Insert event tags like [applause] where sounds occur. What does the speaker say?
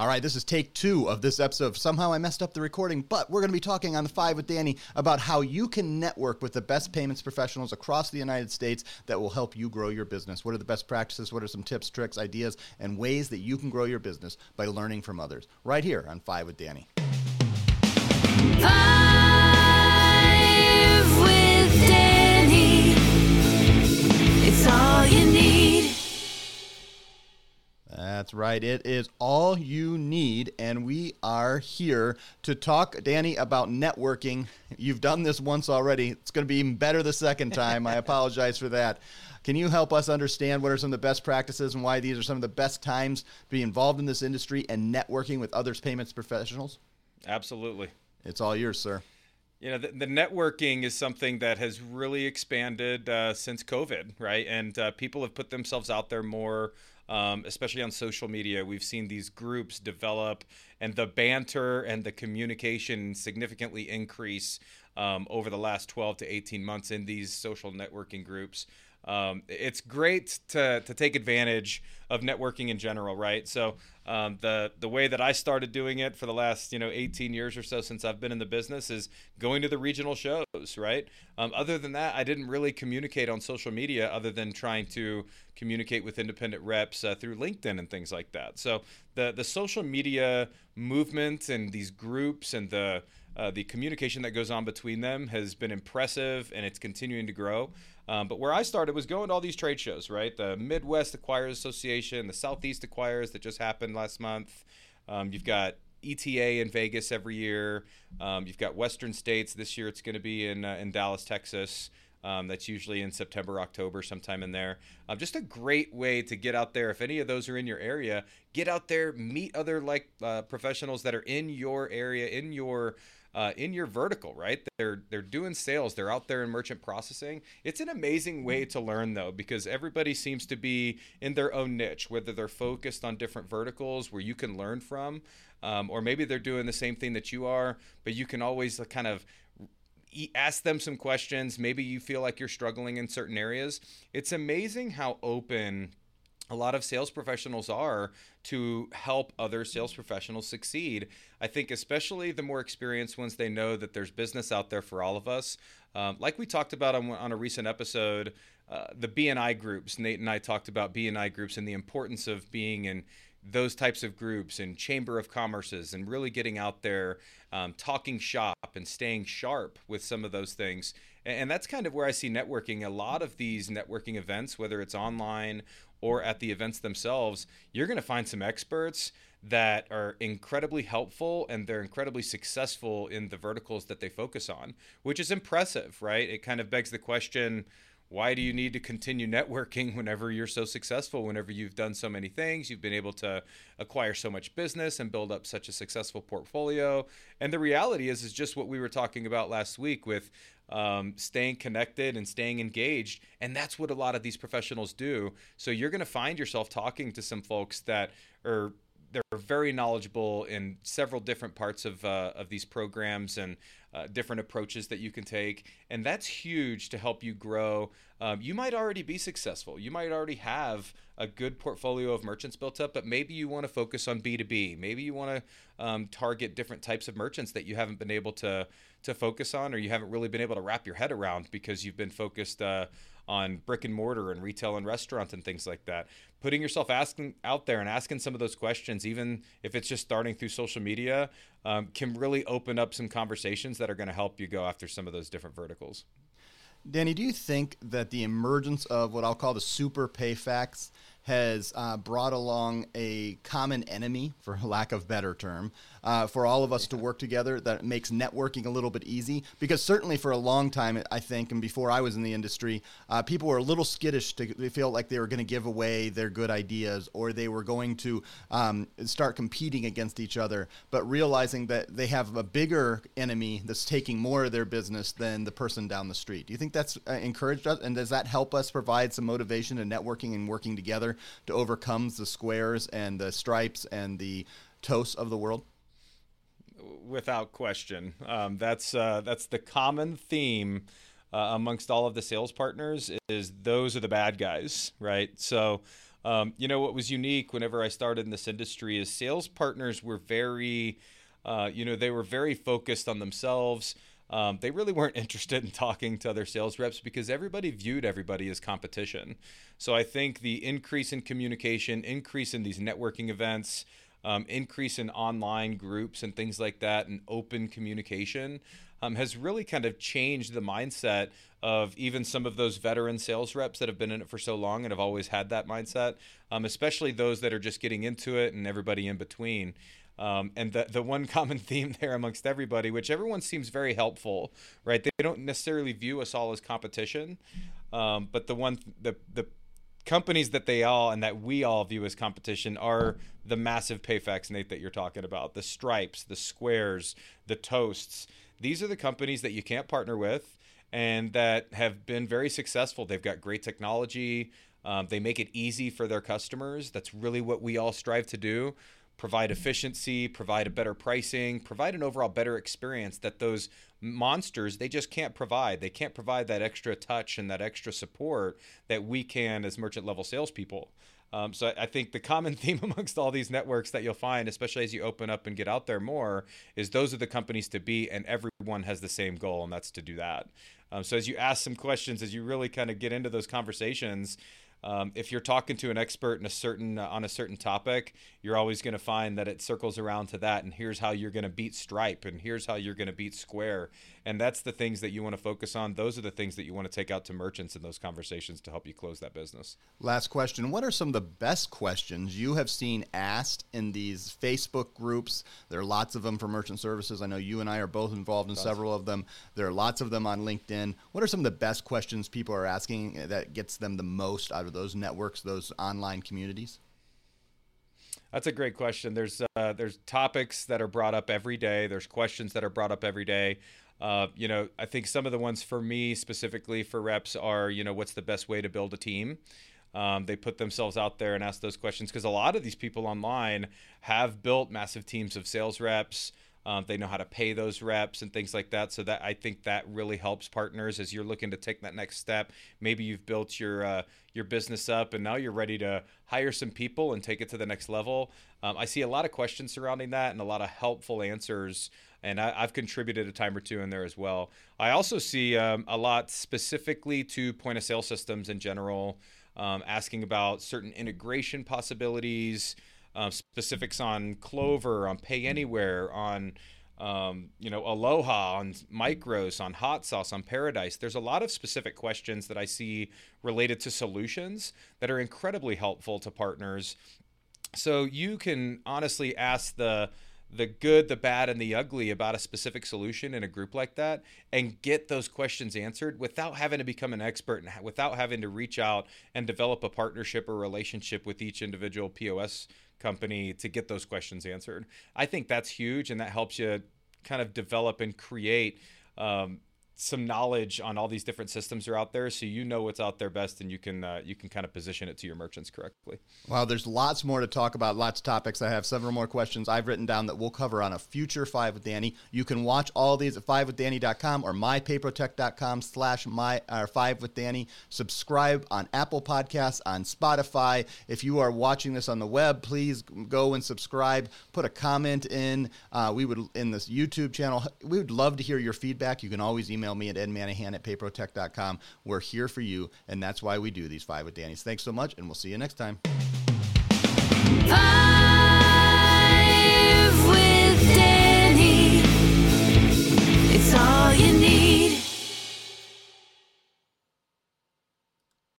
All right, this is take two of this episode. Somehow I messed up the recording, but we're going to be talking on the Five with Danny about how you can network with the best payments professionals across the United States that will help you grow your business. What are the best practices? What are some tips, tricks, ideas, and ways that you can grow your business by learning from others? Right here on Five with Danny. Five That's right. It is all you need. And we are here to talk, Danny, about networking. You've done this once already. It's going to be even better the second time. I [laughs] apologize for that. Can you help us understand what are some of the best practices and why these are some of the best times to be involved in this industry and networking with others payments professionals? Absolutely. It's all yours, sir. You know, the, the networking is something that has really expanded uh, since COVID, right? And uh, people have put themselves out there more, um, especially on social media. We've seen these groups develop and the banter and the communication significantly increase um, over the last 12 to 18 months in these social networking groups. Um, it's great to, to take advantage of networking in general, right? So um, the the way that I started doing it for the last you know 18 years or so since I've been in the business is going to the regional shows, right? Um, other than that, I didn't really communicate on social media other than trying to communicate with independent reps uh, through LinkedIn and things like that. So the the social media movement and these groups and the uh, the communication that goes on between them has been impressive and it's continuing to grow. Um, but where I started was going to all these trade shows, right? The Midwest Acquirers Association, the Southeast Acquirers that just happened last month. Um, you've got ETA in Vegas every year. Um, you've got Western States. This year it's going to be in, uh, in Dallas, Texas. Um, that's usually in September, October, sometime in there. Um, just a great way to get out there. If any of those are in your area, get out there, meet other like uh, professionals that are in your area, in your uh, in your vertical, right? They're they're doing sales. They're out there in merchant processing. It's an amazing way to learn though, because everybody seems to be in their own niche, whether they're focused on different verticals where you can learn from, um, or maybe they're doing the same thing that you are, but you can always kind of ask them some questions. Maybe you feel like you're struggling in certain areas. It's amazing how open a lot of sales professionals are to help other sales professionals succeed. I think, especially the more experienced ones, they know that there's business out there for all of us. Um, like we talked about on, on a recent episode, uh, the BNI groups. Nate and I talked about BNI groups and the importance of being in those types of groups and chamber of commerces and really getting out there um, talking shop and staying sharp with some of those things and that's kind of where i see networking a lot of these networking events whether it's online or at the events themselves, you're going to find some experts that are incredibly helpful and they're incredibly successful in the verticals that they focus on, which is impressive, right? It kind of begs the question why do you need to continue networking [laughs] whenever you're so successful whenever you've done so many things you've been able to acquire so much business and build up such a successful portfolio and the reality is is just what we were talking about last week with um, staying connected and staying engaged. And that's what a lot of these professionals do. So you're going to find yourself talking to some folks that are they're very knowledgeable in several different parts of uh, of these programs and uh, different approaches that you can take, and that's huge to help you grow. Um, you might already be successful. You might already have a good portfolio of merchants built up, but maybe you want to focus on B two B. Maybe you want to um, target different types of merchants that you haven't been able to to focus on, or you haven't really been able to wrap your head around because you've been focused uh, on brick and mortar and retail and restaurant and things like that. Putting yourself asking out there and asking some of those questions, even if it's just starting through social media, um, can really open up some conversations that are going to help you go after some of those different verticals. Danny, do you think that the emergence of what I'll call the super PayFacs has uh, brought along a common enemy, for [laughs] lack of better term, uh, for all of us to work together that makes networking a little bit easy. Because certainly for a long time, I think, and before I was in the industry, uh, people were a little skittish to they feel like they were going to give away their good ideas or they were going to um, start competing against each other. But realizing that they have a bigger enemy that's taking more of their business than the person down the street. Do you think that's uh, encouraged us? And does that help us provide some motivation and networking and working together to overcome the squares and the stripes and the toasts of the world? without question. Um, that's uh, that's the common theme uh, amongst all of the sales partners is those are the bad guys, right? So Um, you know what was unique whenever I started in this industry is sales partners were very, uh, you know, they were very focused on themselves. Um, they really weren't [laughs] interested in talking to other sales reps because everybody viewed everybody as competition. So I think the increase in communication, increase in these networking events, um, increase in online groups and things like that, and open communication um, has really kind of changed the mindset of even some of those veteran sales reps that have been in it for so long and have always had that mindset, um, especially those that are just getting into it and everybody in between. Um, and the, the one [laughs] common theme there amongst everybody, which everyone seems very helpful, right? They don't necessarily view us all as competition, um, but the one the the companies that they all and that we all view as competition are the massive PayFacs nate that you're talking about. The stripes the squares the toasts. These are the companies that you can't partner with and that have been very successful. They've got great technology. Um, they make it easy for their customers. That's really what we all strive to do provide efficiency, provide a better pricing, provide an overall better experience that those monsters they just can't provide. They can't provide that extra touch and that extra support that we can as merchant level salespeople. Um, so I think the common [laughs] theme amongst all these networks that you'll find, especially as you open up and get out there more, is those are the companies to be, and everyone has the same goal, and that's to do that. Um, so as you ask some questions, as you really kind of get into those conversations, um, if you're talking to an expert in a certain uh, on a certain topic, you're always going to find that it circles around to that. And here's how you're going to beat Stripe, and here's how you're going to beat Square, and that's the things that you want to focus on. Those are the things that you want to take out to merchants in those conversations to help you close that business. Last question: What are some of the best questions you have seen asked in these Facebook groups? There are lots of them for merchant services. I know you and I are both involved in several of them. There are lots of them on LinkedIn. What are some of the best questions people are asking that gets them the most out of those networks, those online communities? That's a great question. There's uh, there's topics that are brought up every day. There's questions that are brought up every day. Uh, you know, I think some of the ones for me specifically for reps are, you know, what's the best way to build a team? Um, they put themselves out there and ask those questions because a lot of these people online have built massive teams of sales reps, um, they know how to pay those reps and things like that. So that I think that really helps partners as you're looking to take that next step. Maybe you've built your uh, your business up and now you're ready to hire some people and take it to the next level. Um, I see a lot of questions surrounding that and a lot of helpful answers. And I, have contributed a time or two in there as well. I also see um, a lot specifically to point of sale systems in general, um, asking about certain integration possibilities uh, specifics on Clover, on Pay Anywhere, on um, you know Aloha, on Micros, on Hot Sauce, on Paradise. There's a lot of specific questions that I see related to solutions that are incredibly helpful to partners. So you can honestly ask the the good, the bad, and the ugly about a specific solution in a group like that and get those questions answered without having to become an expert and without having to reach out and develop a partnership or relationship with each individual POS company to get those questions answered. I think that's huge, and that helps you kind of develop and create um, some knowledge on all these different systems are out there so you know what's out there best and you can uh, you can kind of position it to your merchants correctly. Wow there's lots more to talk about lots of topics. I have several more questions i've written down that we'll cover on a future five with danny. You can watch all these at five with fivewithdanny.com or mypayprotect.com slash my or five with danny. Subscribe on apple podcasts on spotify. If you are watching this on the web please go and subscribe. Put a comment in. Uh, we would in this youtube channel. We would love to hear your feedback. You can always email email me at edmanahan at payprotect.com. We're here for you, and that's why we do these Five with Danny's. Thanks so much, and we'll see you next time.